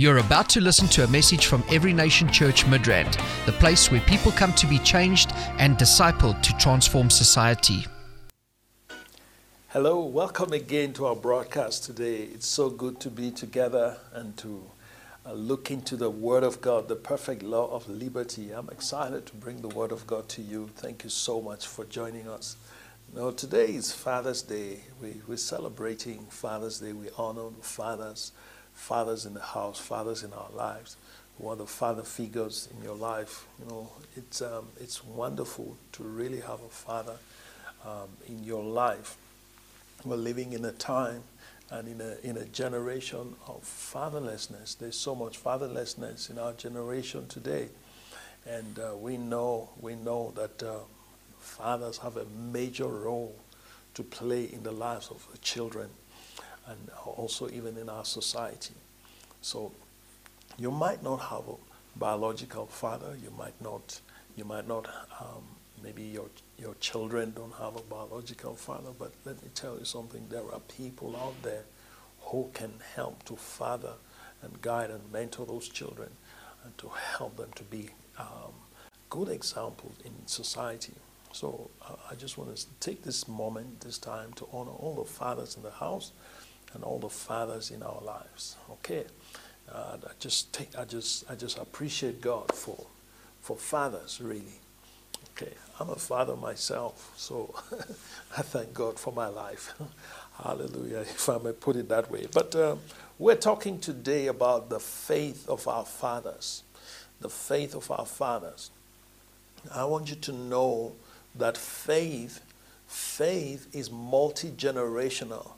You're about to listen to a message from Every Nation Church Midrand, the place where people come to be changed and discipled to transform society. Hello, welcome again to our broadcast today. It's so good to be together and to uh, look into the Word of God, the perfect law of liberty. I'm excited to bring the Word of God to you. Thank you so much for joining us. Now, today is Father's Day. We, we're celebrating Father's Day. We honor the fathers fathers in the house, fathers in our lives, who are the father figures in your life. You know, it's, um, it's wonderful to really have a father um, in your life. We're living in a time and in a, in a generation of fatherlessness. There's so much fatherlessness in our generation today. And uh, we know, we know that uh, fathers have a major role to play in the lives of the children and also even in our society. So you might not have a biological father. You might not. You might not. Um, maybe your your children don't have a biological father. But let me tell you something. There are people out there who can help to father and guide and mentor those children, and to help them to be um, good examples in society. So uh, I just want to take this moment, this time, to honor all the fathers in the house and all the fathers in our lives. Okay, uh, I just take, I just, I just appreciate God for, for fathers really. Okay, I'm a father myself, so I thank God for my life. Hallelujah, if I may put it that way. But uh, we're talking today about the faith of our fathers. The faith of our fathers. I want you to know that faith, faith is multi generational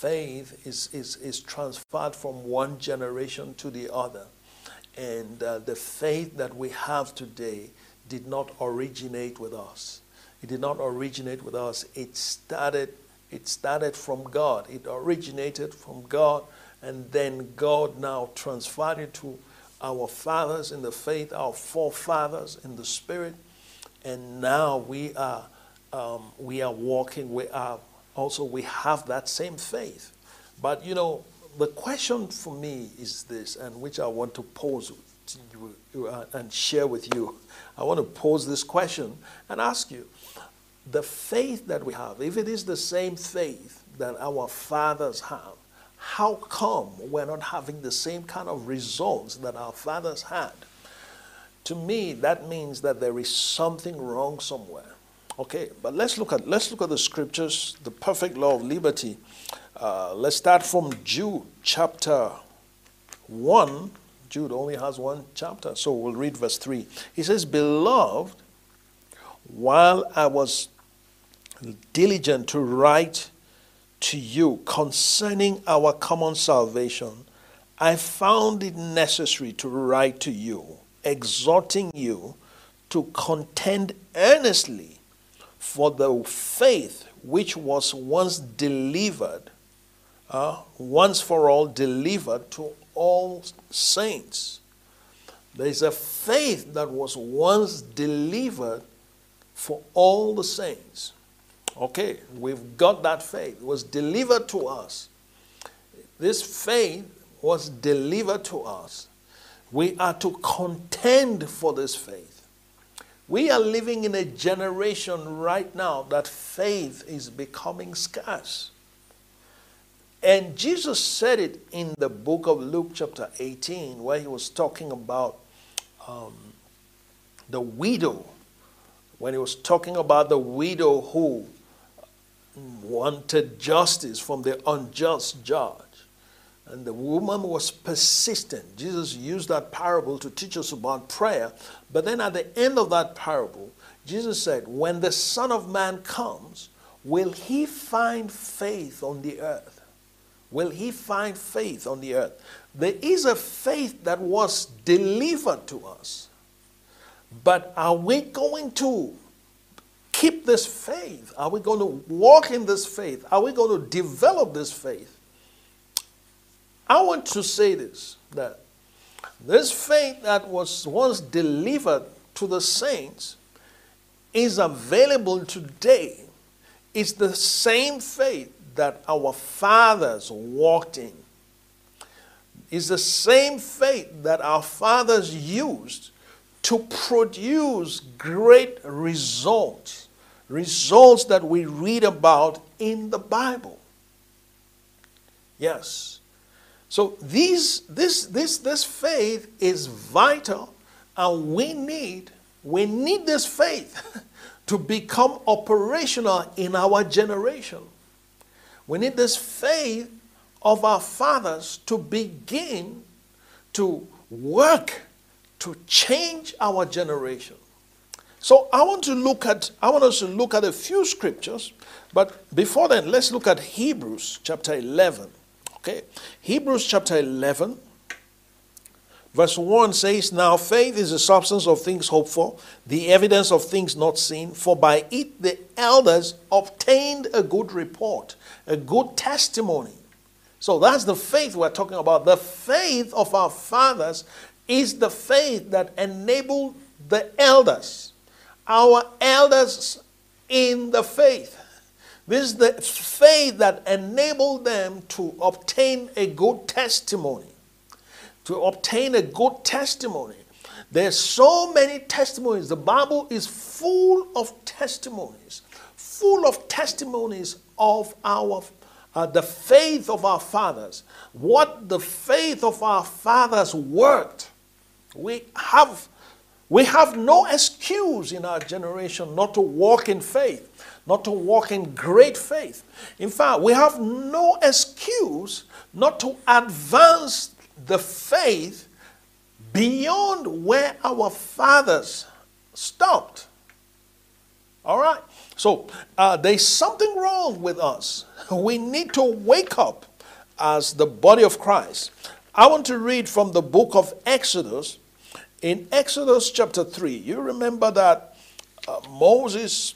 faith is, is, is transferred from one generation to the other. And uh, the faith that we have today did not originate with us. It did not originate with us. It started, it started from God. It originated from God, and then God now transferred it to our fathers in the faith, our forefathers in the spirit, and now we are um, we are walking. We are also we have that same faith. But you know, the question for me is this, and which I want to pose to you uh, and share with you. I want to pose this question and ask you the faith that we have, if it is the same faith that our fathers have, how come we're not having the same kind of results that our fathers had? To me, that means that there is something wrong somewhere. Okay, but let's look at let's look at the scriptures, the perfect law of liberty. Uh, let's start from Jude chapter one. Jude only has one chapter, so we'll read verse three. He says, "Beloved, while I was diligent to write to you concerning our common salvation, I found it necessary to write to you, exhorting you to contend earnestly." For the faith which was once delivered, uh, once for all delivered to all saints. There is a faith that was once delivered for all the saints. Okay, we've got that faith. It was delivered to us. This faith was delivered to us. We are to contend for this faith. We are living in a generation right now that faith is becoming scarce. And Jesus said it in the book of Luke, chapter 18, where he was talking about um, the widow. When he was talking about the widow who wanted justice from the unjust judge. And the woman was persistent. Jesus used that parable to teach us about prayer. But then at the end of that parable, Jesus said, When the Son of Man comes, will he find faith on the earth? Will he find faith on the earth? There is a faith that was delivered to us. But are we going to keep this faith? Are we going to walk in this faith? Are we going to develop this faith? I want to say this that this faith that was once delivered to the saints is available today. It's the same faith that our fathers walked in. is the same faith that our fathers used to produce great results, results that we read about in the Bible. Yes. So these, this, this, this faith is vital, and we need, we need this faith to become operational in our generation. We need this faith of our fathers to begin to work to change our generation. So I want to look at I want us to look at a few scriptures, but before then let's look at Hebrews chapter 11. Okay? Hebrews chapter 11 verse 1 says now faith is the substance of things hoped for, the evidence of things not seen, for by it the elders obtained a good report, a good testimony. So that's the faith we're talking about. The faith of our fathers is the faith that enabled the elders, our elders in the faith. This is the faith that enabled them to obtain a good testimony. To obtain a good testimony. There's so many testimonies. The Bible is full of testimonies, full of testimonies of our uh, the faith of our fathers, what the faith of our fathers worked. We have, we have no excuse in our generation not to walk in faith, not to walk in great faith. In fact, we have no excuse not to advance the faith beyond where our fathers stopped. All right? So uh, there's something wrong with us we need to wake up as the body of Christ. I want to read from the book of Exodus. In Exodus chapter 3, you remember that uh, Moses,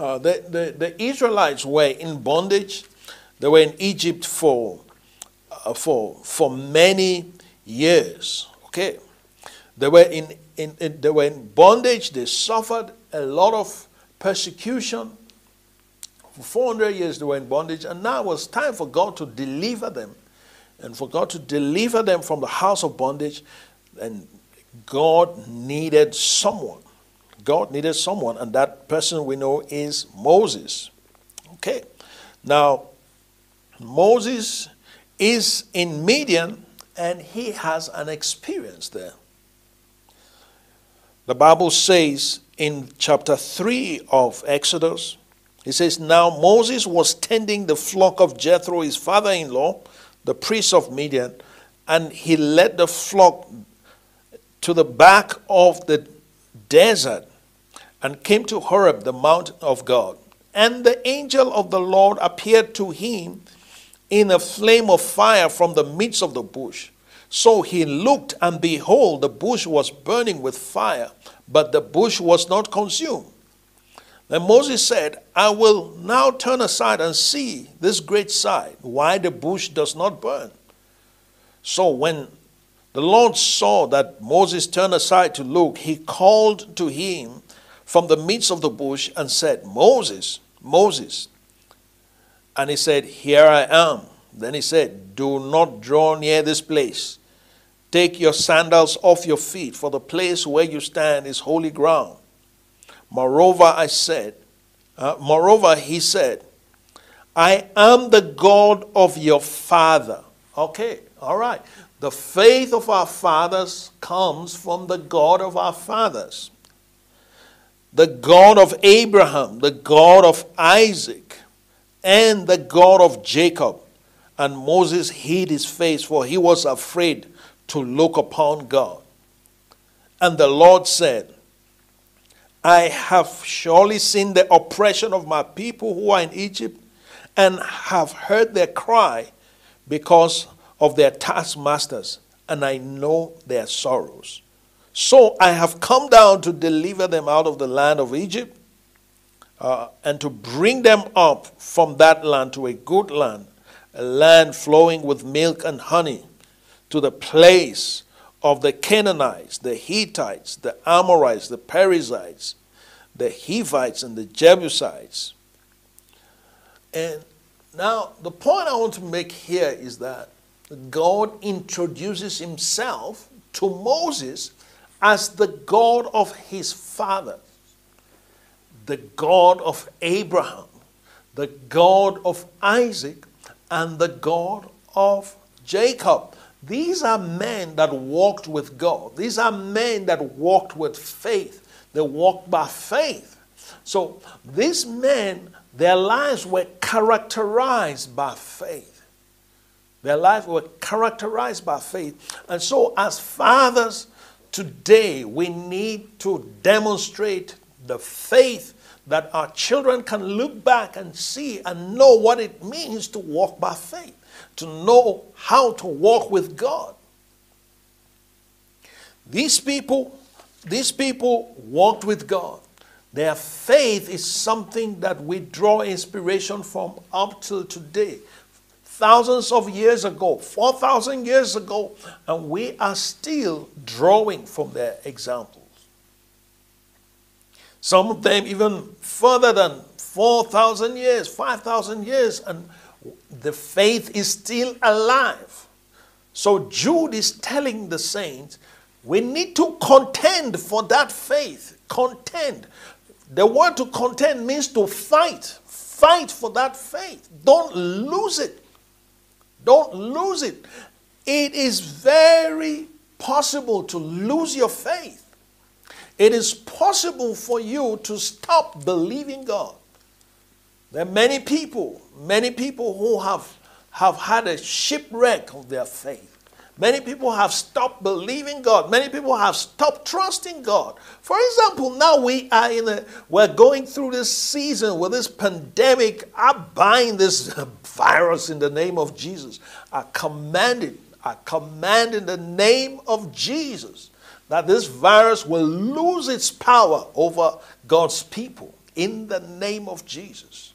uh, the, the, the, Israelites were in bondage. They were in Egypt for, uh, for, for many years. Okay. They were in, in, in, they were in bondage. They suffered a lot of persecution. For 400 years they were in bondage, and now it was time for God to deliver them. And for God to deliver them from the house of bondage, and God needed someone. God needed someone, and that person we know is Moses. Okay. Now, Moses is in Midian, and he has an experience there. The Bible says in chapter 3 of Exodus, he says, Now Moses was tending the flock of Jethro, his father in law, the priest of Midian, and he led the flock to the back of the desert and came to Horeb, the mountain of God. And the angel of the Lord appeared to him in a flame of fire from the midst of the bush. So he looked, and behold, the bush was burning with fire, but the bush was not consumed. Then Moses said, I will now turn aside and see this great sight, why the bush does not burn. So when the Lord saw that Moses turned aside to look, he called to him from the midst of the bush and said, Moses, Moses. And he said, Here I am. Then he said, Do not draw near this place. Take your sandals off your feet, for the place where you stand is holy ground. Moreover, I said, uh, moreover, he said, I am the God of your father. Okay, all right. The faith of our fathers comes from the God of our fathers. The God of Abraham, the God of Isaac, and the God of Jacob. And Moses hid his face, for he was afraid to look upon God. And the Lord said, I have surely seen the oppression of my people who are in Egypt, and have heard their cry because of their taskmasters, and I know their sorrows. So I have come down to deliver them out of the land of Egypt, uh, and to bring them up from that land to a good land, a land flowing with milk and honey, to the place of the Canaanites, the Hittites, the Amorites, the Perizzites, the Hivites, and the Jebusites. And now, the point I want to make here is that God introduces himself to Moses as the God of his father, the God of Abraham, the God of Isaac, and the God of Jacob. These are men that walked with God. These are men that walked with faith. They walked by faith. So these men, their lives were characterized by faith. Their lives were characterized by faith. And so, as fathers, today we need to demonstrate the faith that our children can look back and see and know what it means to walk by faith, to know how to walk with God. These people, these people walked with God. Their faith is something that we draw inspiration from up till today. Thousands of years ago, 4,000 years ago, and we are still drawing from their examples. Some of them even further than 4,000 years, 5,000 years, and the faith is still alive. So Jude is telling the saints, we need to contend for that faith. Contend. The word to contend means to fight. Fight for that faith. Don't lose it. Don't lose it. It is very possible to lose your faith. It is possible for you to stop believing God. There are many people, many people who have, have had a shipwreck of their faith. Many people have stopped believing God. Many people have stopped trusting God. For example, now we are in a we're going through this season with this pandemic. I bind this virus in the name of Jesus. I command it. I command in the name of Jesus that this virus will lose its power over God's people in the name of Jesus.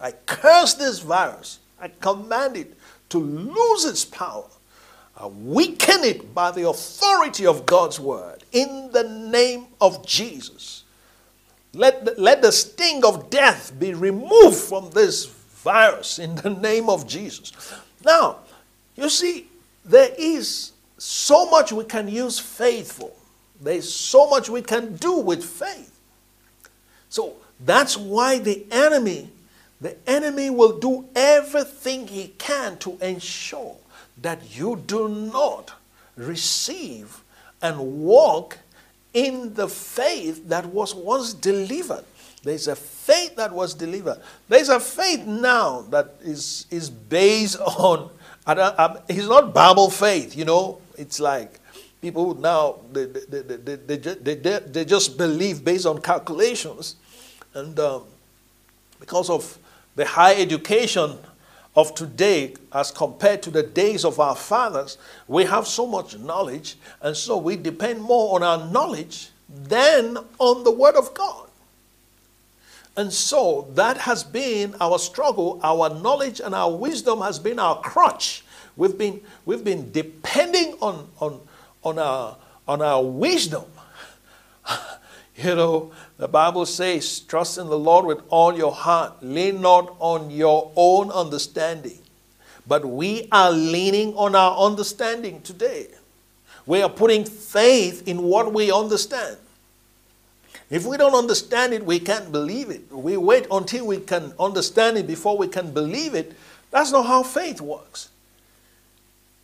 I curse this virus. I command it to lose its power weaken it by the authority of God's word in the name of Jesus. Let the, let the sting of death be removed from this virus in the name of Jesus. Now, you see, there is so much we can use faith for. There's so much we can do with faith. So that's why the enemy, the enemy will do everything he can to ensure that you do not receive and walk in the faith that was once delivered. There's a faith that was delivered. There's a faith now that is, is based on, it's not Bible faith, you know. It's like people now, they, they, they, they, they, just believe based on calculations. And um, because of the high education of today as compared to the days of our fathers, we have so much knowledge, and so we depend more on our knowledge than on the Word of God. And so that has been our struggle. Our knowledge and our wisdom has been our crutch. We've been, we've been depending on, on, on, our, on our wisdom. You know, the Bible says, trust in the Lord with all your heart, lean not on your own understanding. But we are leaning on our understanding today. We are putting faith in what we understand. If we don't understand it, we can't believe it. We wait until we can understand it before we can believe it. That's not how faith works.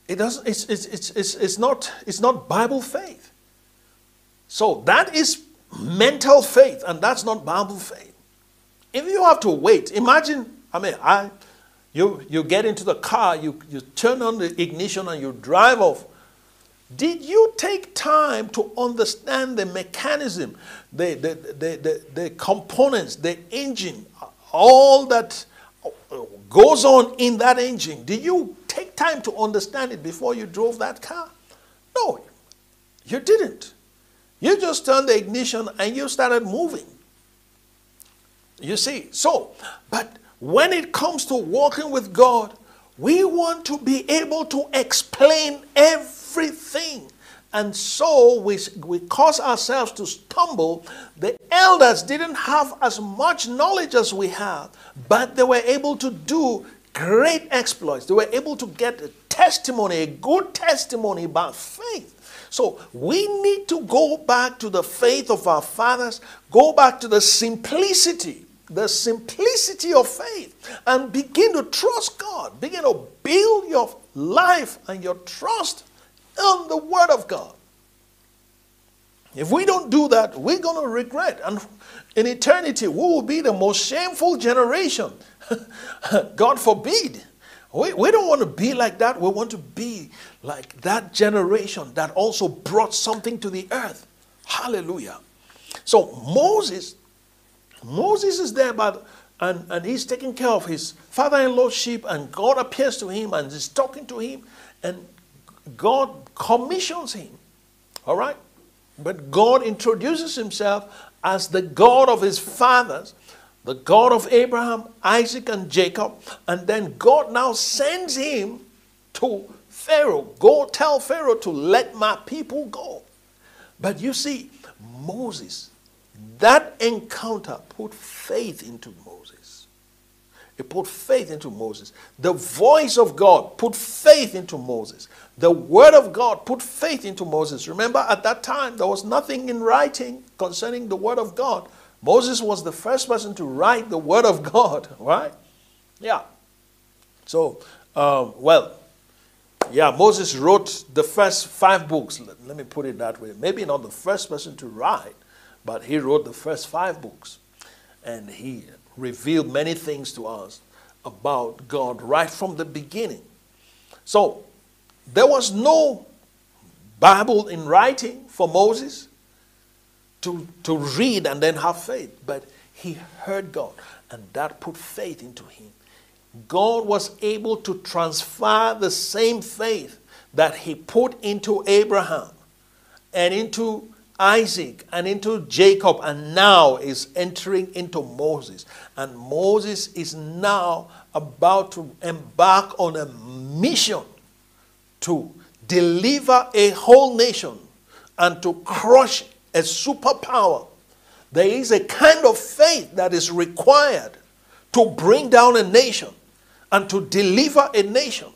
It doesn't, it's, it's, it's, it's, it's, not, it's not Bible faith. So that is mental faith, and that's not Bible faith. If you have to wait, imagine, I mean, I, you, you get into the car, you, you turn on the ignition and you drive off. Did you take time to understand the mechanism, the, the, the, the, the components, the engine, all that uh, goes on in that engine? Did you take time to understand it before you drove that car? No, you didn't. You just turned the ignition and you started moving. You see, so, but when it comes to walking with God, we want to be able to explain everything. And so we, we cause ourselves to stumble. The elders didn't have as much knowledge as we have, but they were able to do great exploits. They were able to get a testimony, a good testimony about faith. So we need to go back to the faith of our fathers, go back to the simplicity, the simplicity of faith, and begin to trust God. Begin to build your life and your trust on the Word of God. If we don't do that, we're going to regret. And in eternity, we will be the most shameful generation. God forbid. We, we don't want to be like that. We want to be like that generation that also brought something to the earth. Hallelujah. So Moses, Moses is there, but and, and he's taking care of his father-in-law's sheep, and God appears to him and is talking to him, and God commissions him. All right? But God introduces himself as the God of his fathers, the God of Abraham, Isaac, and Jacob. And then God now sends him to Pharaoh. Go tell Pharaoh to let my people go. But you see, Moses, that encounter put faith into Moses. It put faith into Moses. The voice of God put faith into Moses. The word of God put faith into Moses. Remember, at that time, there was nothing in writing concerning the word of God. Moses was the first person to write the word of God, right? Yeah. So, um, well, yeah, Moses wrote the first five books. Let, let me put it that way. Maybe not the first person to write, but he wrote the first five books. And he revealed many things to us about God right from the beginning. So, there was no Bible in writing for Moses to, to read and then have faith, but he heard God, and that put faith into him. God was able to transfer the same faith that he put into Abraham and into Isaac and into Jacob, and now is entering into Moses. And Moses is now about to embark on a mission to deliver a whole nation and to crush a superpower. There is a kind of faith that is required to bring down a nation and to deliver a nation.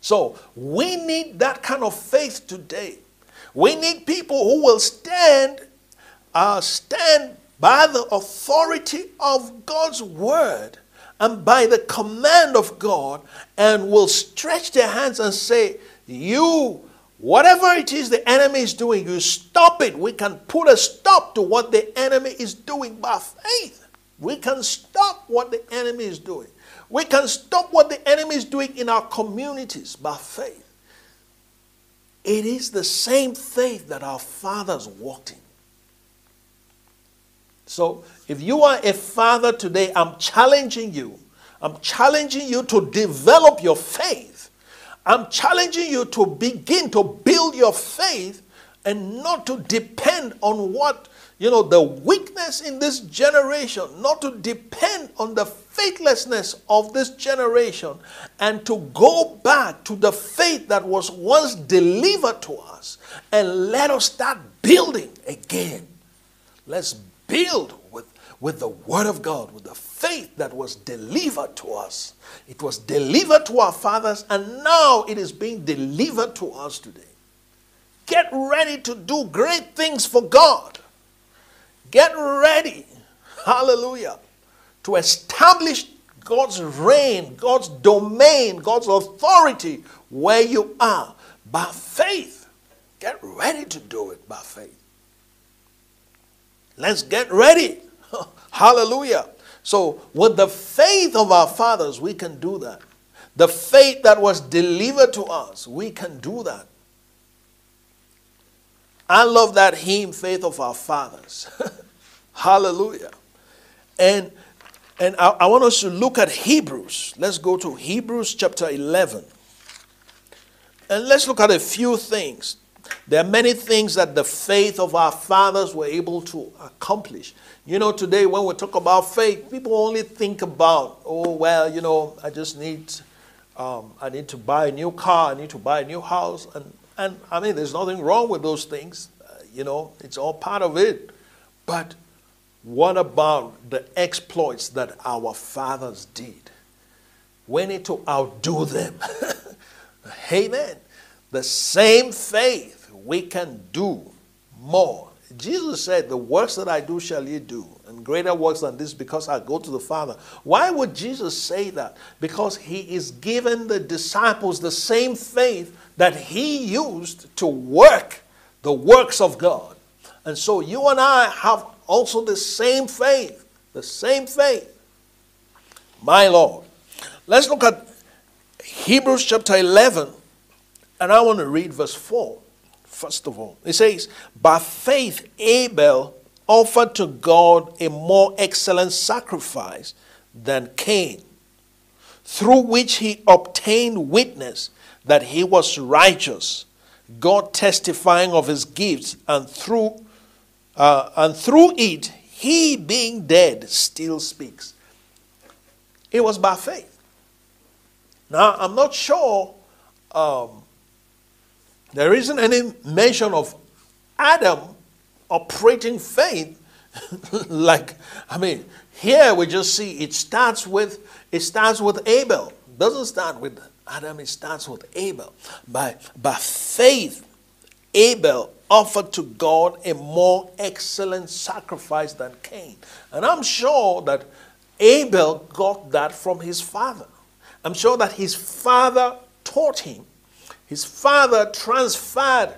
So we need that kind of faith today. We need people who will stand, uh, stand by the authority of God's word and by the command of God and will stretch their hands and say, You, whatever it is the enemy is doing, you stop it. We can put a stop to what the enemy is doing by faith. We can stop what the enemy is doing. We can stop what the enemy is doing in our communities by faith. It is the same faith that our fathers walked in. So, if you are a father today, I'm challenging you. I'm challenging you to develop your faith. I'm challenging you to begin to build your faith and not to depend on what, you know, the weakness in this generation, not to depend on the faithlessness of this generation, and to go back to the faith that was once delivered to us and let us start building again. Let's build with, with the Word of God, with the faith that was delivered to us. It was delivered to our fathers, and now it is being delivered to us today. Get ready to do great things for God. Get ready, hallelujah, to establish God's reign, God's domain, God's authority where you are by faith. Get ready to do it by faith. Let's get ready. Hallelujah. So, with the faith of our fathers, we can do that. The faith that was delivered to us, we can do that. I love that hymn, Faith of Our Fathers. Hallelujah. And, and I, I want us to look at Hebrews. Let's go to Hebrews chapter 11. And let's look at a few things there are many things that the faith of our fathers were able to accomplish. You know, today when we talk about faith, people only think about, oh, well, you know, I just need, um, I need to buy a new car, I need to buy a new house. And, and I mean, there's nothing wrong with those things. Uh, you know, it's all part of it. But what about the exploits that our fathers did? We need to outdo them. Amen. The same faith we can do more. Jesus said, The works that I do shall ye do, and greater works than this because I go to the Father. Why would Jesus say that? Because he is giving the disciples the same faith that he used to work the works of God. And so you and I have also the same faith. The same faith. My Lord. Let's look at Hebrews chapter 11, and I want to read verse 4. First of all, it says, By faith, Abel offered to God a more excellent sacrifice than Cain, through which he obtained witness that he was righteous, God testifying of his gifts, and through, uh, and through it, he being dead still speaks. It was by faith. Now, I'm not sure um, there isn't any mention of Adam operating faith like I mean here we just see it starts with it starts with Abel doesn't start with Adam it starts with Abel by by faith Abel offered to God a more excellent sacrifice than Cain and I'm sure that Abel got that from his father I'm sure that his father taught him. His father transferred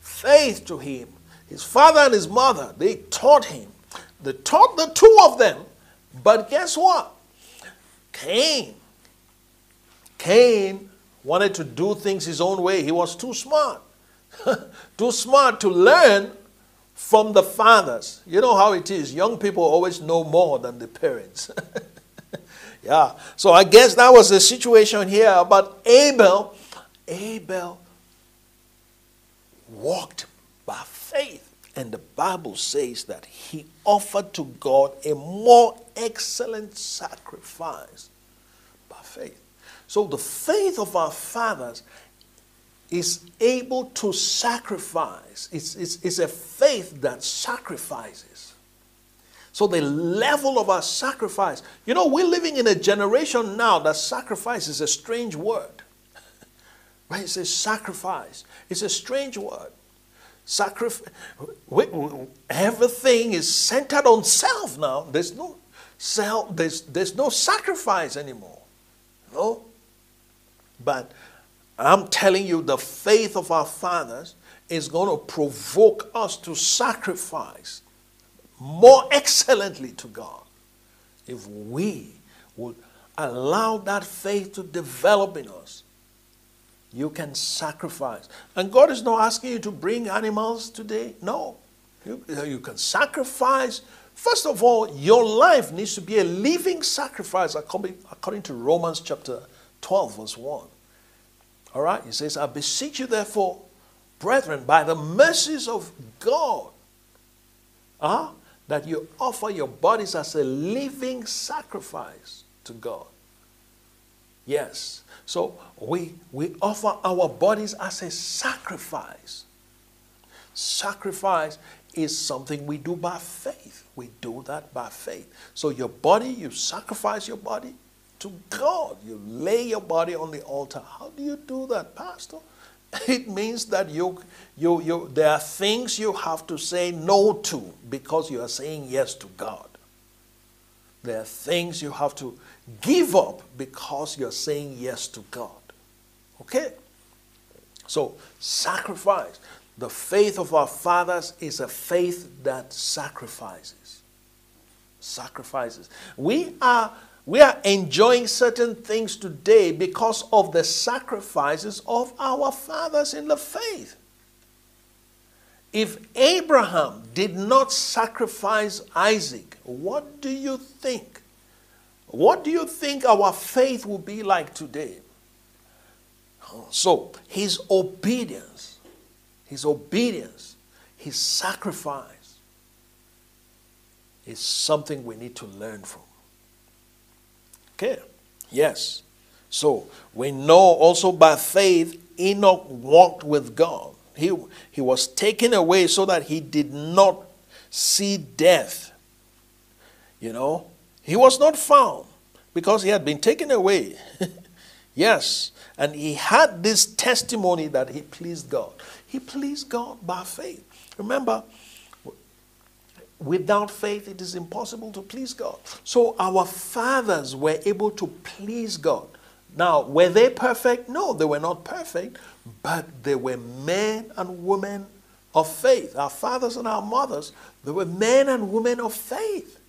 faith to him. His father and his mother, they taught him. They taught the two of them. But guess what? Cain. Cain wanted to do things his own way. He was too smart. too smart to learn from the fathers. You know how it is. Young people always know more than the parents. Yeah. So I guess that was the situation here. But Abel, Abel walked by faith. And the Bible says that he offered to God a more excellent sacrifice by faith. So the faith of our fathers is able to sacrifice. It's, it's, it's a faith that sacrifices. So the level of our sacrifice, you know, we're living in a generation now that sacrifice is a strange word. Right? It says sacrifice. It's a strange word. Sacrifice. Everything is centered on self now. There's no self. There's there's no sacrifice anymore. No. But I'm telling you, the faith of our fathers is going to provoke us to sacrifice more excellently to God if we would allow that faith to develop in us. You can sacrifice. And God is not asking you to bring animals today. No. You, you can sacrifice. First of all, your life needs to be a living sacrifice according, according to Romans chapter 12, verse 1. All right? He says, I beseech you, therefore, brethren, by the mercies of God, uh, that you offer your bodies as a living sacrifice to God. Yes. So we, we offer our bodies as a sacrifice. Sacrifice is something we do by faith. We do that by faith. So your body, you sacrifice your body to God. You lay your body on the altar. How do you do that, Pastor? It means that you, you, you, there are things you have to say no to because you are saying yes to God. There are things you have to give up because you're saying yes to God. Okay? So, sacrifice. The faith of our fathers is a faith that sacrifices. Sacrifices. We are we are enjoying certain things today because of the sacrifices of our fathers in the faith. If Abraham did not sacrifice Isaac, what do you think? What do you think our faith will be like today? So, his obedience, his obedience, his sacrifice is something we need to learn from. Okay. Yes. So we know also by faith Enoch walked with God. He, he was taken away so that he did not see death. You know, he was not found. because he had been taken away. yes. And he had this testimony that he pleased God. He pleased God by faith. Remember, without faith, it is impossible to please God. So our fathers were able to please God. Now, were they perfect? No, they were not perfect, but they were men and women of faith. Our fathers and our mothers, they were men and women of faith.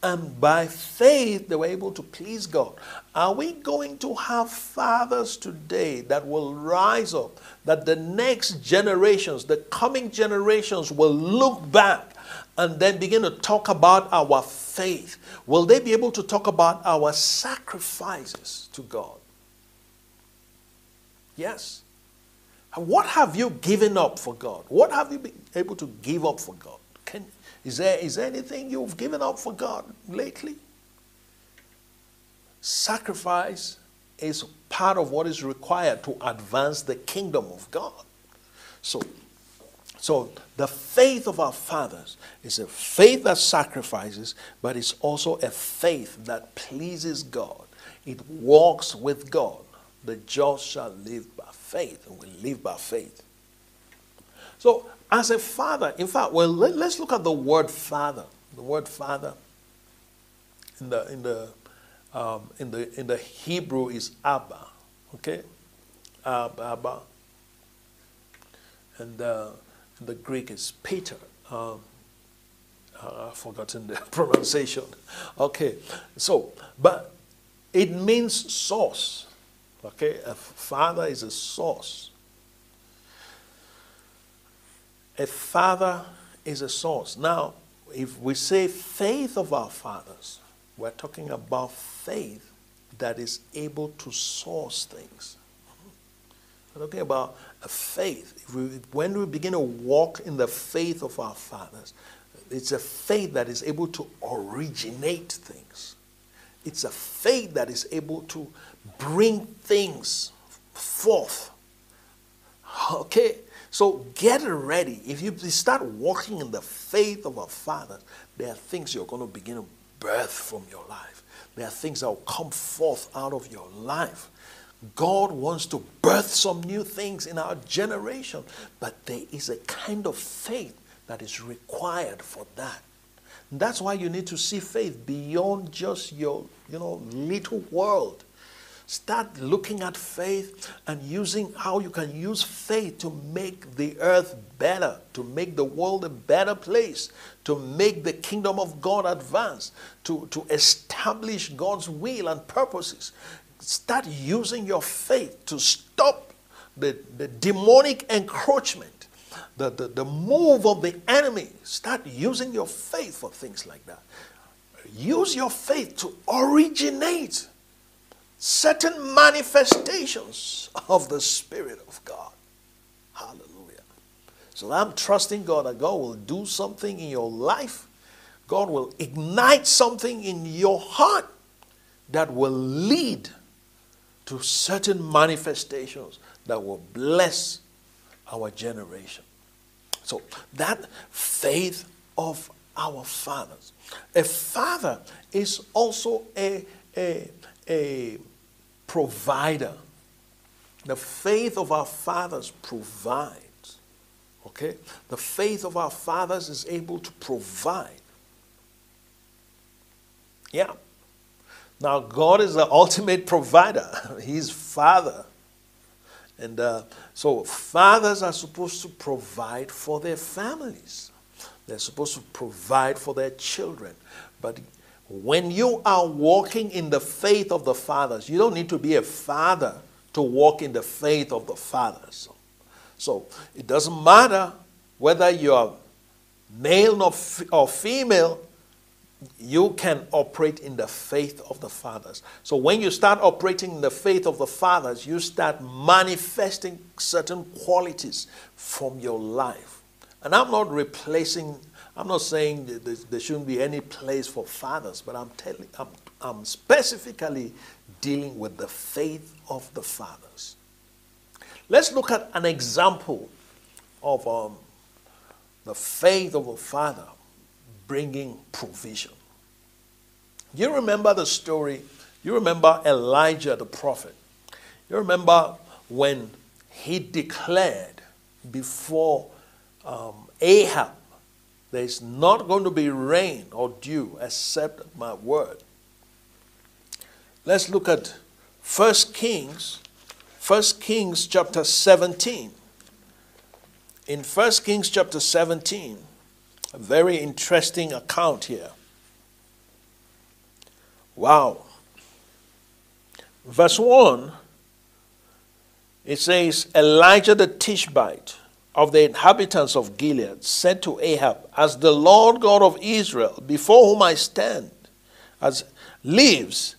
And by faith, they were able to please God. Are we going to have fathers today that will rise up, that the next generations, the coming generations, will look back and then begin to talk about our faith? Will they be able to talk about our sacrifices to God? Yes. What have you given up for God? What have you been able to give up for God? Can, is, there, is there anything you've given up for God lately? Sacrifice is part of what is required to advance the kingdom of God. So, so the faith of our fathers is a faith that sacrifices, but it's also a faith that pleases God. It walks with God. The just shall live by faith, and we live by faith. So, as a father, in fact, well, let, us look at the word father. The word father in the in the um, in the in the Hebrew is Abba. Okay, Abba, and uh, the Greek is Peter. Um, I've forgotten the pronunciation. Okay, so but it means source. Okay, a father is a source. A father is a source. Now, if we say faith of our fathers, we're talking about faith that is able to source things. We're talking about a faith. We, when we begin to walk in the faith of our fathers, it's a faith that is able to originate things. It's a faith that is able to bring things forth. Okay? So get ready. If you start walking in the faith of our fathers, there are things you're going to begin to birth from your life. There are things that will come forth out of your life. God wants to birth some new things in our generation, but there is a kind of faith that is required for that. And that's why you need to see faith beyond just your, you know, little world. Start looking at faith and using how you can use faith to make the earth better, to make the world a better place, to make the kingdom of God advance, to, to establish God's will and purposes. Start using your faith to stop the, the demonic encroachment the, the, the move of the enemy. Start using your faith for things like that. Use your faith to originate certain manifestations of the Spirit of God. Hallelujah. So I'm trusting God that God will do something in your life. God will ignite something in your heart that will lead to certain manifestations that will bless our generation. So that faith of our fathers. A father is also a, a, a provider. The faith of our fathers provides. Okay? The faith of our fathers is able to provide. Yeah. Now, God is the ultimate provider. He's Father. And uh, so fathers are supposed to provide for their families. They're supposed to provide for their children. But when you are walking in the faith of the fathers, you don't need to be a father to walk in the faith of the fathers. So it doesn't matter whether you're male or female, you can operate in the faith of the fathers. So when you start operating in the faith of the fathers, you start manifesting certain qualities from your life. And I'm not replacing, I'm not saying there shouldn't be any place for fathers, but I'm telling, I'm, I'm specifically dealing with the faith of the fathers. Let's look at an example of um, the faith of a father bringing provision. You remember the story? You remember Elijah the prophet? You remember when he declared before um, Ahab, there's not going to be rain or dew except my word. Let's look at 1 Kings, 1 Kings chapter 17. In 1 Kings chapter 17, a very interesting account here. Wow. Verse 1 it says, Elijah the Tishbite of the inhabitants of Gilead said to Ahab, As the Lord God of Israel, before whom I stand, as lives,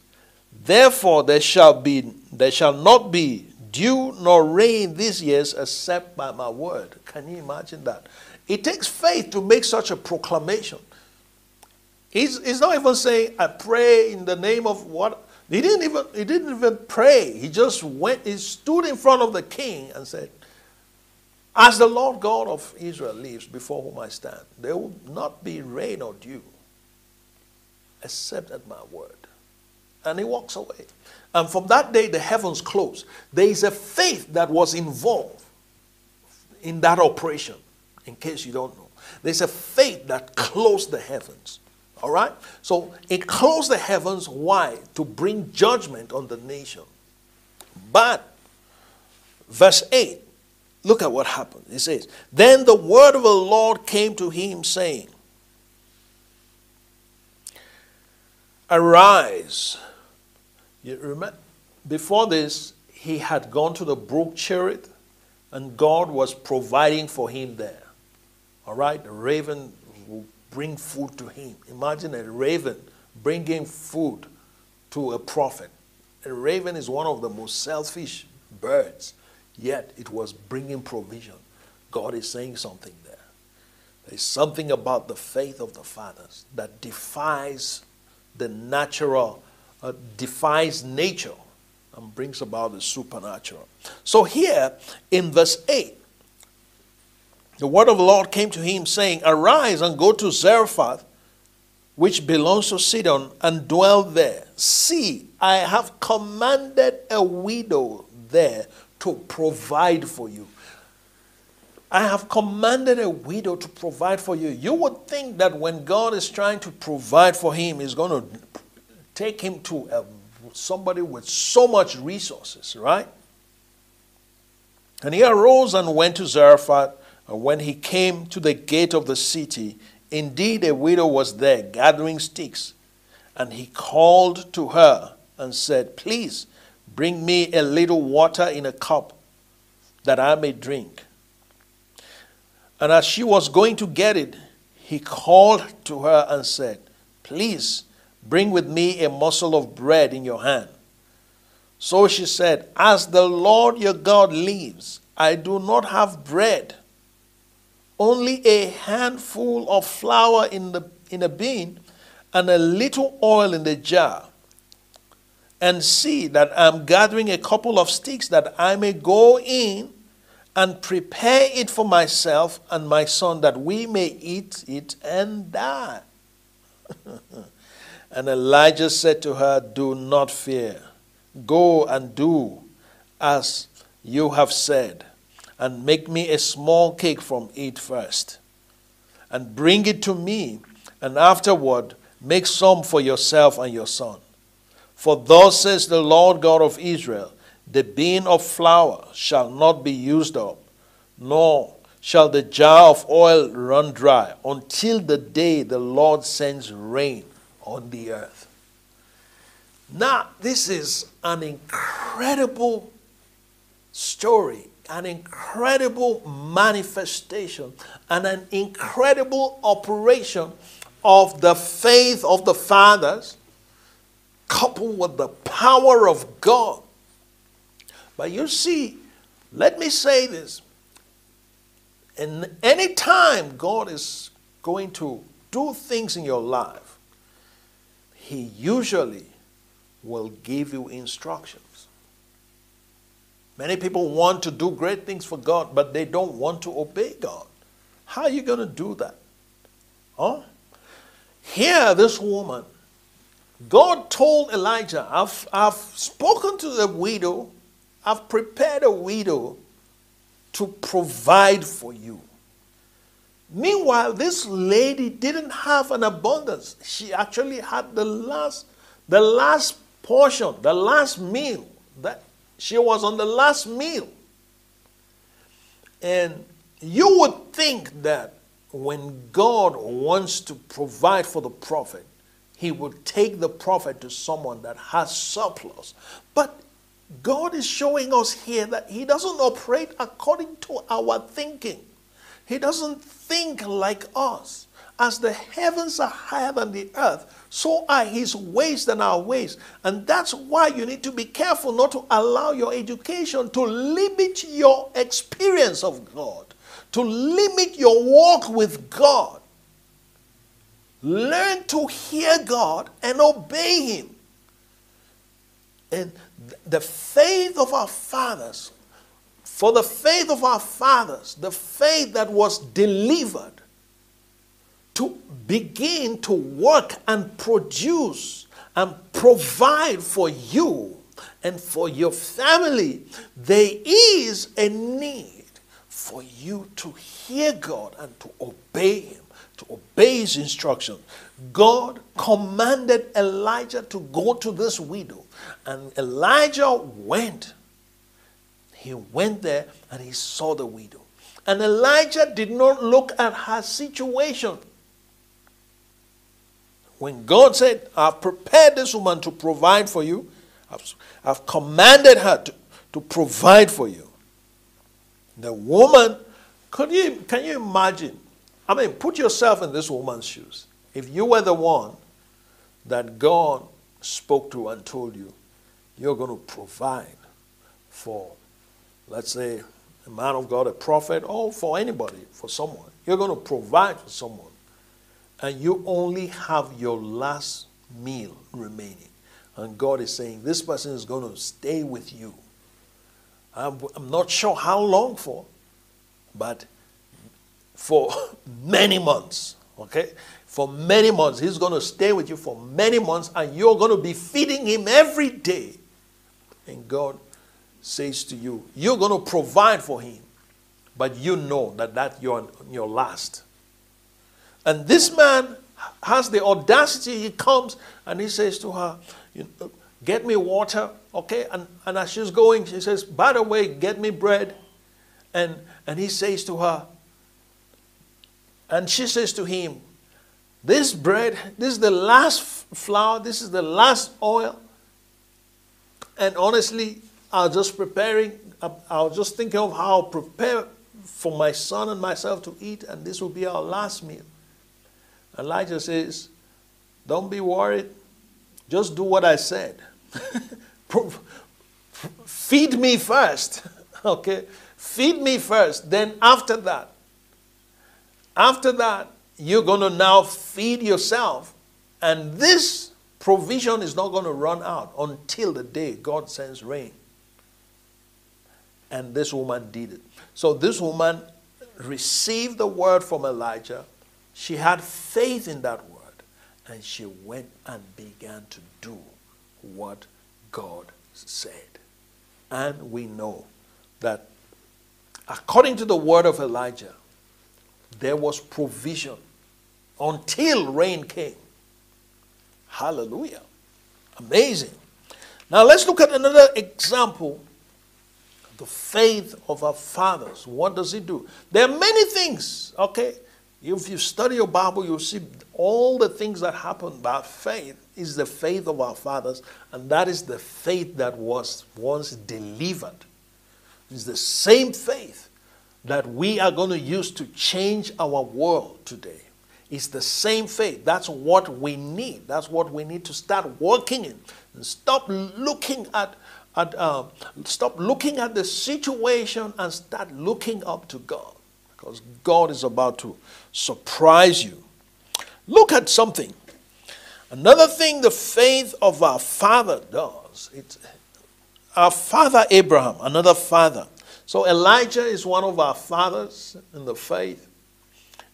therefore there shall be there shall not be dew nor rain these years except by my word. Can you imagine that? It takes faith to make such a proclamation. He's, he's not even saying, I pray in the name of what he didn't even he didn't even pray. He just went, he stood in front of the king and said, As the Lord God of Israel lives before whom I stand, there will not be rain or dew except at my word. And he walks away. And from that day the heavens closed. There is a faith that was involved in that operation, in case you don't know. There's a faith that closed the heavens. All right? So it closed the heavens. Why? To bring judgment on the nation. But, verse 8, look at what happened. It says, Then the word of the Lord came to him, saying, Arise. You remember, before this, he had gone to the brook Cherith, and God was providing for him there. All right? The raven will bring food to him. Imagine a raven bringing food to a prophet. A raven is one of the most selfish birds, yet it was bringing provision. God is saying something there. There's something about the faith of the fathers that defies the natural, uh, defies nature, and brings about the supernatural. So here in verse 8, the word of the Lord came to him, saying, Arise and go to Zarephath, which belongs to Sidon, and dwell there. See, I have commanded a widow there to provide for you. I have commanded a widow to provide for you. You would think that when God is trying to provide for him, he's going to take him to a, somebody with so much resources, right? And he arose and went to Zarephath when he came to the gate of the city, indeed a widow was there gathering sticks. And he called to her and said, Please bring me a little water in a cup that I may drink. And as she was going to get it, he called to her and said, Please bring with me a morsel of bread in your hand. So she said, As the Lord your God lives, I do not have bread only a handful of flour in, the, in a bin and a little oil in the jar. And see that I'm gathering a couple of sticks that I may go in and prepare it for myself and my son that we may eat it and die. and Elijah said to her, Do not fear. Go and do as you have said and make me a small cake from it first, and bring it to me, and afterward make some for yourself and your son. For thus says the Lord God of Israel the bin of flour shall not be used up, nor shall the jar of oil run dry until the day the Lord sends rain on the earth. Now, this is an incredible story an incredible manifestation and an incredible operation of the faith of the fathers coupled with the power of God. But you see, let me say this. And any time God is going to do things in your life, He usually will give you instructions. Many people want to do great things for God, but they don't want to obey God. How are you going to do that? Huh? Here, this woman God told Elijah, I've, I've spoken to the widow, I've prepared a widow to provide for you. Meanwhile, this lady didn't have an abundance. She actually had the last, the last portion, the last meal. That she was on the last meal. And you would think that when God wants to provide for the prophet, he would take the prophet to someone that has surplus. But God is showing us here that He doesn't operate according to our thinking. He doesn't think like us. As the heavens are higher than the earth, so are His ways than our ways. And that's why you need to be careful not to allow your education to limit your experience of God, to limit your walk with God. Learn to hear God and obey Him. And the faith of our fathers, for the faith of our fathers, the faith that was delivered to begin to work and produce and provide for you and for your family, there is a need for you to hear God and to obey Him, to obey His instructions. God commanded Elijah to go to this widow and Elijah went. He went there and he saw the widow. And Elijah did not look at her situation. When God said, I've prepared this woman to provide for you, I've, I've commanded her to, to provide for you. The woman, could you, can you imagine? I mean, put yourself in this woman's shoes. If you were the one that God spoke to and told you, you're going to provide for, let's say, a man of God, a prophet, or for anybody, for someone. You're going to provide for someone. And you only have your last meal remaining. And God is saying, this person is going to stay with you. I'm, I'm not sure how long for, but for many months. Okay? For many months. He's going to stay with you for many months, and you're going to be feeding him every day and God says to you, you're going to provide for him, but you know that that you're your last. And this man has the audacity. He comes and he says to her, "Get me water, okay?" And and as she's going, she says, "By the way, get me bread." And and he says to her, and she says to him, "This bread, this is the last flour. This is the last oil." And honestly, I was just preparing, I was just thinking of how I'll prepare for my son and myself to eat, and this will be our last meal. Elijah says, Don't be worried, just do what I said. Feed me first, okay? Feed me first. Then, after that, after that, you're going to now feed yourself. And this Provision is not going to run out until the day God sends rain. And this woman did it. So this woman received the word from Elijah. She had faith in that word. And she went and began to do what God said. And we know that according to the word of Elijah, there was provision until rain came. Hallelujah. Amazing. Now let's look at another example the faith of our fathers. What does it do? There are many things, okay? If you study your Bible, you'll see all the things that happen by faith is the faith of our fathers, and that is the faith that was once delivered. It's the same faith that we are going to use to change our world today. It's the same faith. That's what we need. That's what we need to start working in. And stop looking at, at uh, stop looking at the situation and start looking up to God. Because God is about to surprise you. Look at something. Another thing the faith of our father does. It's our father Abraham, another father. So Elijah is one of our fathers in the faith,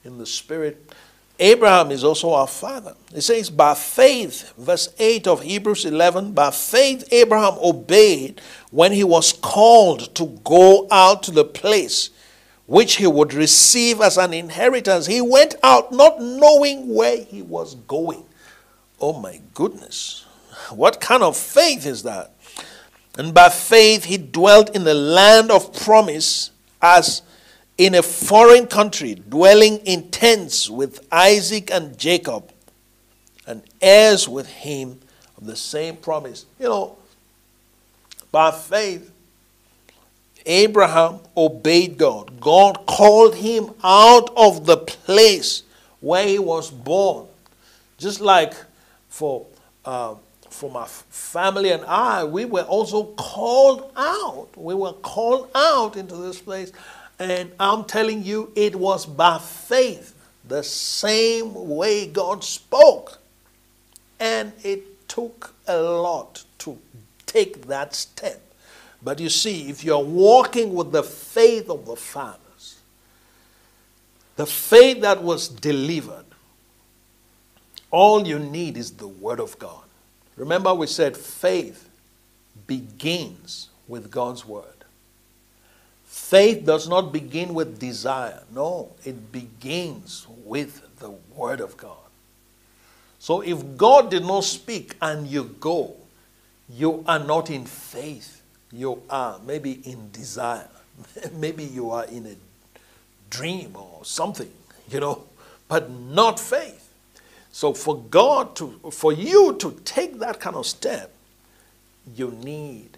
in the spirit. Abraham is also our father. It says, by faith, verse 8 of Hebrews 11, by faith, Abraham obeyed when he was called to go out to the place which he would receive as an inheritance. He went out not knowing where he was going. Oh my goodness. What kind of faith is that? And by faith, he dwelt in the land of promise as in a foreign country, dwelling in tents with Isaac and Jacob, and heirs with him of the same promise. You know, by faith, Abraham obeyed God. God called him out of the place where he was born. Just like for, uh, for my family and I, we were also called out. We were called out into this place. And I'm telling you, it was by faith, the same way God spoke. And it took a lot to take that step. But you see, if you're walking with the faith of the fathers, the faith that was delivered, all you need is the Word of God. Remember, we said faith begins with God's Word. Faith does not begin with desire. No, it begins with the Word of God. So if God did not speak and you go, you are not in faith. You are maybe in desire. maybe you are in a dream or something, you know, but not faith. So for God to, for you to take that kind of step, you need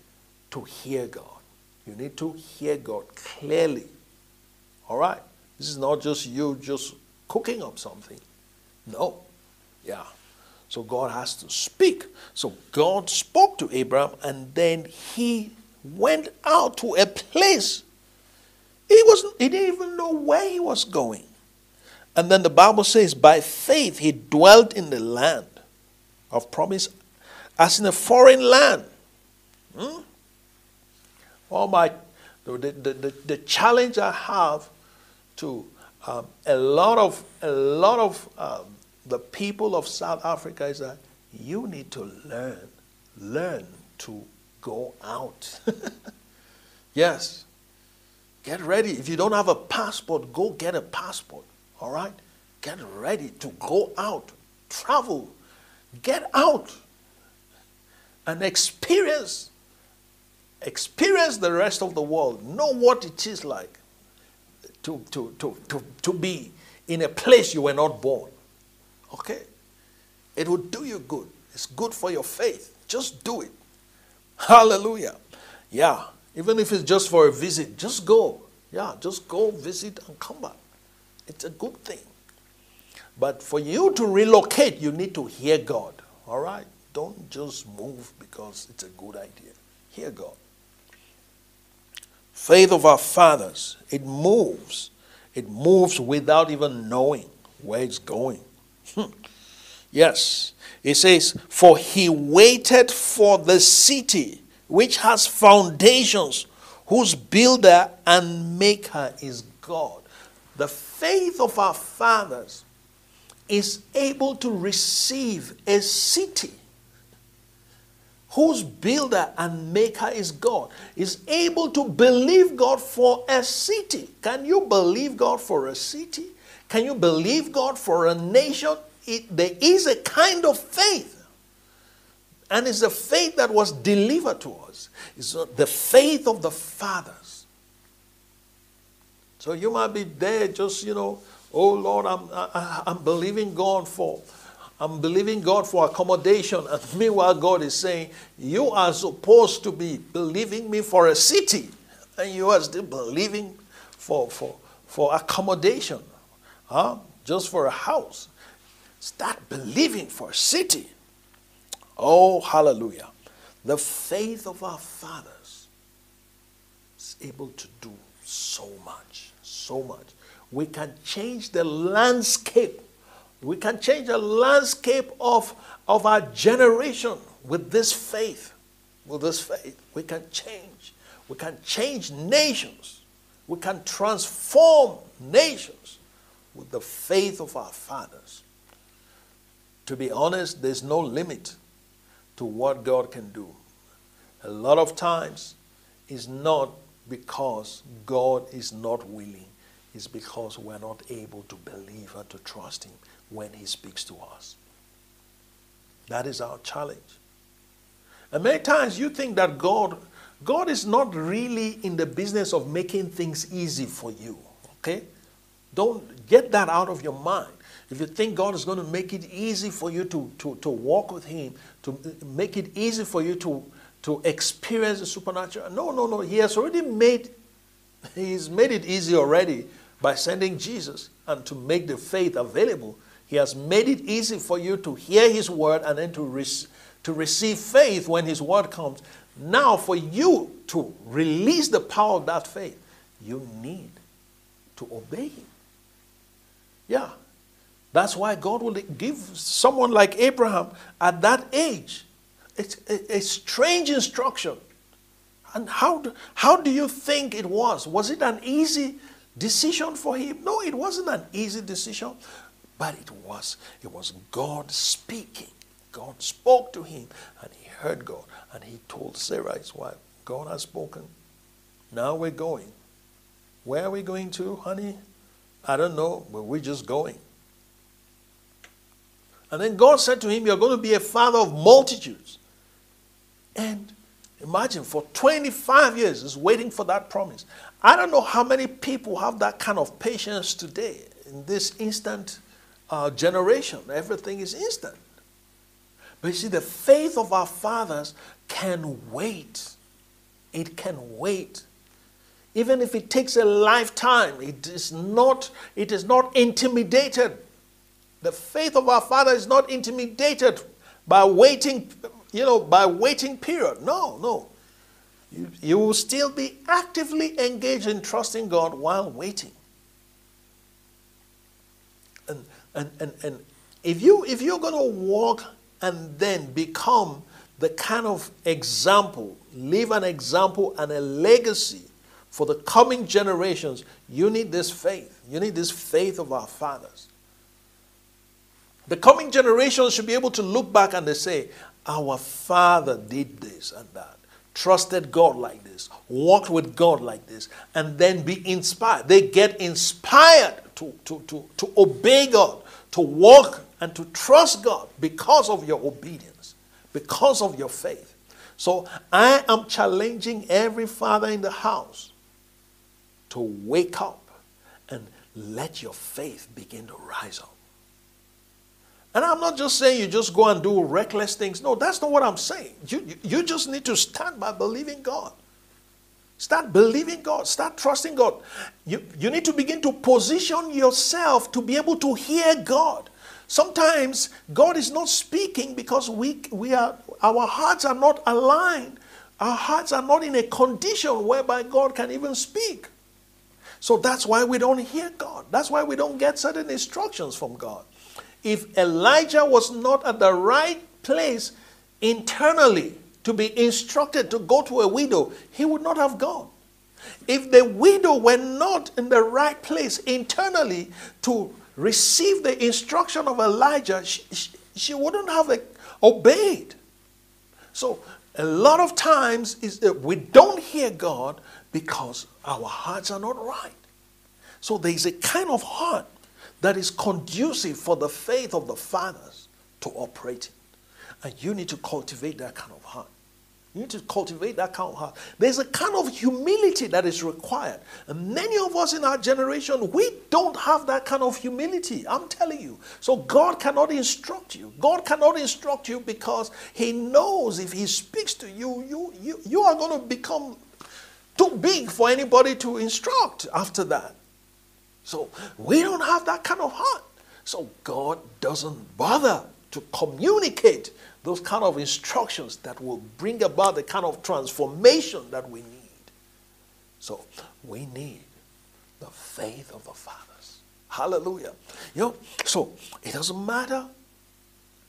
to hear God. You need to hear God clearly. All right? This is not just you just cooking up something. No. Yeah. So God has to speak. So God spoke to Abraham and then he went out to a place. He, wasn't. he didn't even know where he was going. And then the Bible says, by faith he dwelt in the land of promise as in a foreign land. Hmm? all my the, the, the, the challenge I have to um, a lot of a lot of um, the people of South Africa is that you need to learn learn to go out. yes. Get ready. If you don't have a passport, go get a passport. All right? Get ready to go out. Travel. Get out and experience experience the rest of the world, know what it is like to, to, to, to, to be in a place you were not born. Okay? It will do you good. It's good for your faith. Just do it. Hallelujah. Yeah. Even if it's just for a visit, just go. Yeah, just go visit and come back. It's a good thing. But for you to relocate, you need to hear God. All right? Don't just move because it's a good idea. Hear God faith of our fathers, it moves. It moves without even knowing where it's going. Yes, it says, For he waited for the city which has foundations, whose builder and maker is God. The faith of our fathers is able to receive a city whose builder and maker is God, is able to believe God for a city. Can you believe God for a city? Can you believe God for a nation? It, there is a kind of faith. And it's a faith that was delivered to us. It's the faith of the fathers. So you might be there just, you know, oh Lord, I'm, I, I'm believing God for I'm believing God for accommodation. And meanwhile, God is saying, You are supposed to be believing me for a city. And you are still believing for, for, for accommodation. Huh? Just for a house. Start believing for a city. Oh, hallelujah. The faith of our fathers is able to do so much, so much. We can change the landscape we can change the landscape of, of our generation with this faith. With this faith, we can change. We can change nations. We can transform nations with the faith of our fathers. To be honest, there's no limit to what God can do. A lot of times, it's not because God is not willing, it's because we're not able to believe and to trust Him when He speaks to us. That is our challenge. And many times you think that God, God is not really in the business of making things easy for you. Okay? Don't get that out of your mind. If you think God is going to make it easy for you to, to, to walk with Him, to make it easy for you to, to experience the supernatural, no, no, no. He has already made, He's made it easy already by sending Jesus and to make the faith available. He has made it easy for you to hear His word and then to, re- to receive faith when His word comes. Now, for you to release the power of that faith, you need to obey Him. Yeah. That's why God will give someone like Abraham at that age it's a, a strange instruction. And how do, how do you think it was? Was it an easy decision for him? No, it wasn't an easy decision, but it was. It was God speaking. God spoke to him, and he heard God, and he told Sarah, his wife, God has spoken. Now we're going. Where are we going to, honey? I don't know, but we're just going. And then God said to him, You're going to be a father of multitudes. And imagine for 25 years is waiting for that promise. I don't know how many people have that kind of patience today in this instant uh, generation. Everything is instant. But you see, the faith of our fathers can wait. It can wait. Even if it takes a lifetime, it is not, it is not intimidated. The faith of our father is not intimidated by waiting you know, by waiting period. No, no. You, you will still be actively engaged in trusting God while waiting. And, and, and, and if, you, if you're going to walk and then become the kind of example, leave an example and a legacy for the coming generations, you need this faith. You need this faith of our fathers. The coming generations should be able to look back and they say, Our father did this and that, trusted God like this, walked with God like this, and then be inspired. They get inspired to, to, to, to obey God, to walk and to trust God because of your obedience, because of your faith. So I am challenging every father in the house to wake up and let your faith begin to rise up. And I'm not just saying you just go and do reckless things. No, that's not what I'm saying. You, you, just need to stand by believing God. Start believing God. Start trusting God. You, you need to begin to position yourself to be able to hear God. Sometimes God is not speaking because we, we are, our hearts are not aligned. Our hearts are not in a condition whereby God can even speak. So that's why we don't hear God. That's why we don't get certain instructions from God if Elijah was not at the right place internally to be instructed to go to a widow, he would not have gone. If the widow were not in the right place internally to receive the instruction of Elijah, she, she, she wouldn't have obeyed. So, a lot of times is that we don't hear God because our hearts are not right. So, there is a kind of heart that is conducive for the faith of the fathers to operate in. And you need to cultivate that kind of heart. You need to cultivate that kind of heart. There's a kind of humility that is required. And many of us in our generation, we don't have that kind of humility. I'm telling you. So God cannot instruct you. God cannot instruct you because He knows if He speaks to you, you, you, you are going to become too big for anybody to instruct after that. So we don't have that kind of heart. So God doesn't bother to communicate those kind of instructions that will bring about the kind of transformation that we need. So we need the faith of the fathers. Hallelujah. You know, so it doesn't matter.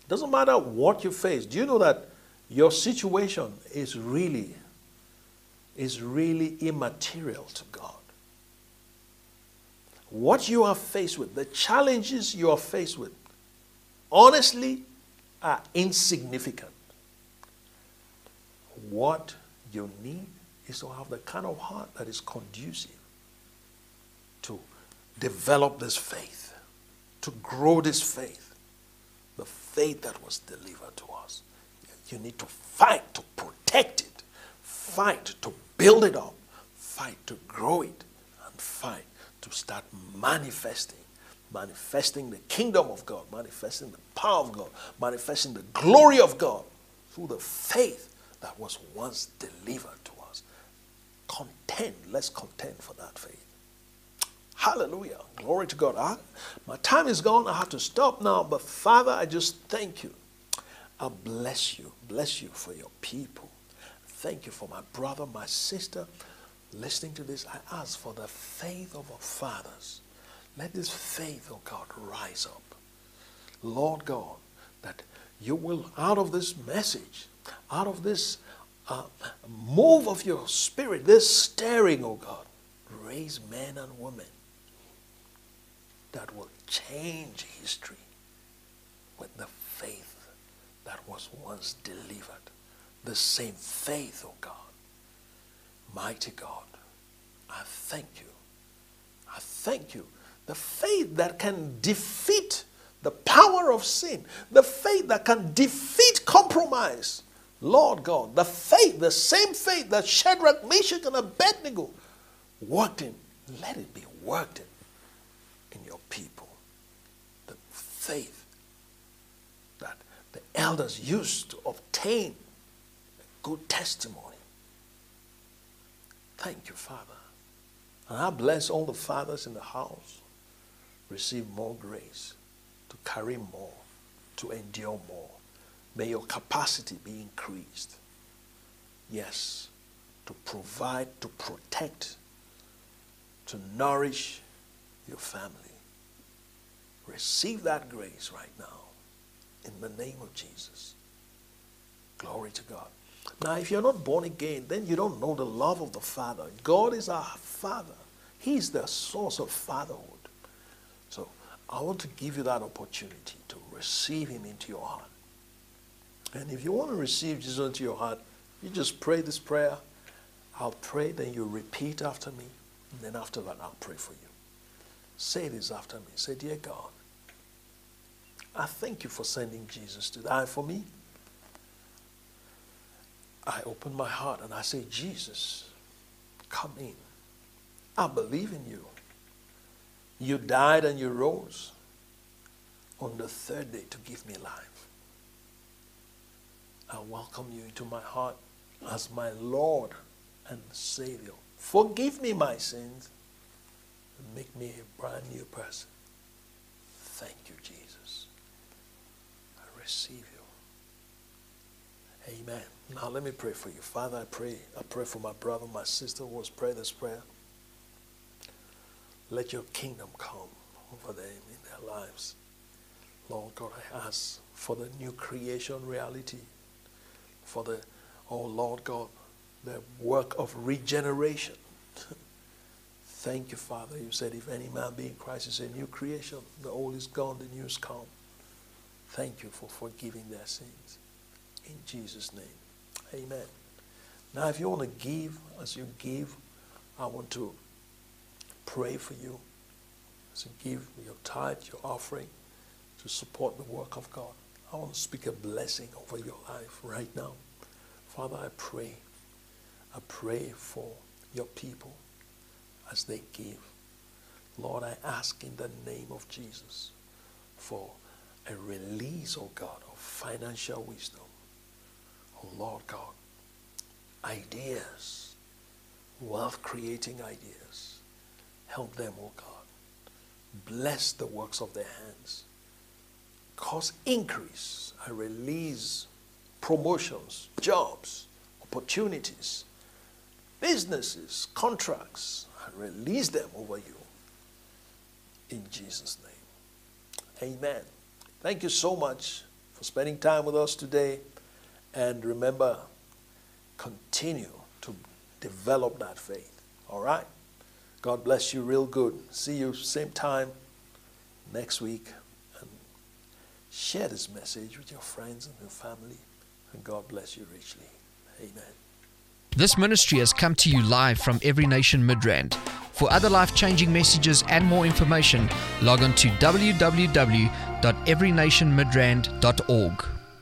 It doesn't matter what you face. Do you know that your situation is really is really immaterial to God? what you are faced with, the challenges you are faced with, honestly are insignificant. What you need is to have the kind of heart that is conducive to develop this faith, to grow this faith, the faith that was delivered to us. You need to fight to protect it, fight to build it up, fight to grow it, and fight to start manifesting, manifesting the kingdom of God, manifesting the power of God, manifesting the glory of God through the faith that was once delivered to us. Contend, let's contend for that faith. Hallelujah. Glory to God. I, my time is gone. I have to stop now. But Father, I just thank you. I bless you. Bless you for your people. Thank you for my brother, my sister listening to this, I ask for the faith of our fathers. Let this faith, oh God, rise up. Lord God, that you will, out of this message, out of this uh, move of your spirit, this stirring, oh God, raise men and women that will change history with the faith that was once delivered. The same faith, oh God Mighty God, I thank you. I thank you. The faith that can defeat the power of sin, the faith that can defeat compromise. Lord God, the faith, the same faith that Shadrach, Meshach, and Abednego worked in, let it be worked in in your people. The faith that the elders used to obtain good testimony Thank you, Father. And I bless all the fathers in the house. Receive more grace to carry more, to endure more. May your capacity be increased. Yes, to provide, to protect, to nourish your family. Receive that grace right now in the name of Jesus. Glory to God. Now, if you're not born again, then you don't know the love of the Father. God is our Father, He's the source of fatherhood. So, I want to give you that opportunity to receive Him into your heart. And if you want to receive Jesus into your heart, you just pray this prayer. I'll pray, then you repeat after me. And then after that, I'll pray for you. Say this after me. Say, Dear God, I thank you for sending Jesus to die for me. I open my heart and I say, Jesus, come in. I believe in you. You died and you rose on the third day to give me life. I welcome you into my heart as my Lord and Savior. Forgive me my sins and make me a brand new person. Thank you, Jesus. I receive you. Amen. Now let me pray for you. Father, I pray. I pray for my brother, my sister who was praying this prayer. Let your kingdom come over them in their lives. Lord God, I ask for the new creation reality, for the, oh Lord God, the work of regeneration. Thank you, Father. You said, if any man be in Christ is a new creation, the old is gone, the new is come. Thank you for forgiving their sins. In Jesus' name. Amen. Now, if you want to give, as you give, I want to pray for you. As you give your tithe, your offering to support the work of God. I want to speak a blessing over your life right now. Father, I pray. I pray for your people as they give. Lord, I ask in the name of Jesus for a release, oh God, of financial wisdom oh Lord God, ideas, wealth creating ideas. Help them, oh God. Bless the works of their hands. Cause increase. I release promotions, jobs, opportunities, businesses, contracts. I release them over you. In Jesus' name. Amen. Thank you so much for spending time with us today. And remember, continue to develop that faith. All right? God bless you real good. See you same time next week. And share this message with your friends and your family. And God bless you richly. Amen. This ministry has come to you live from Every Nation Midrand. For other life changing messages and more information, log on to www.everynationmidrand.org.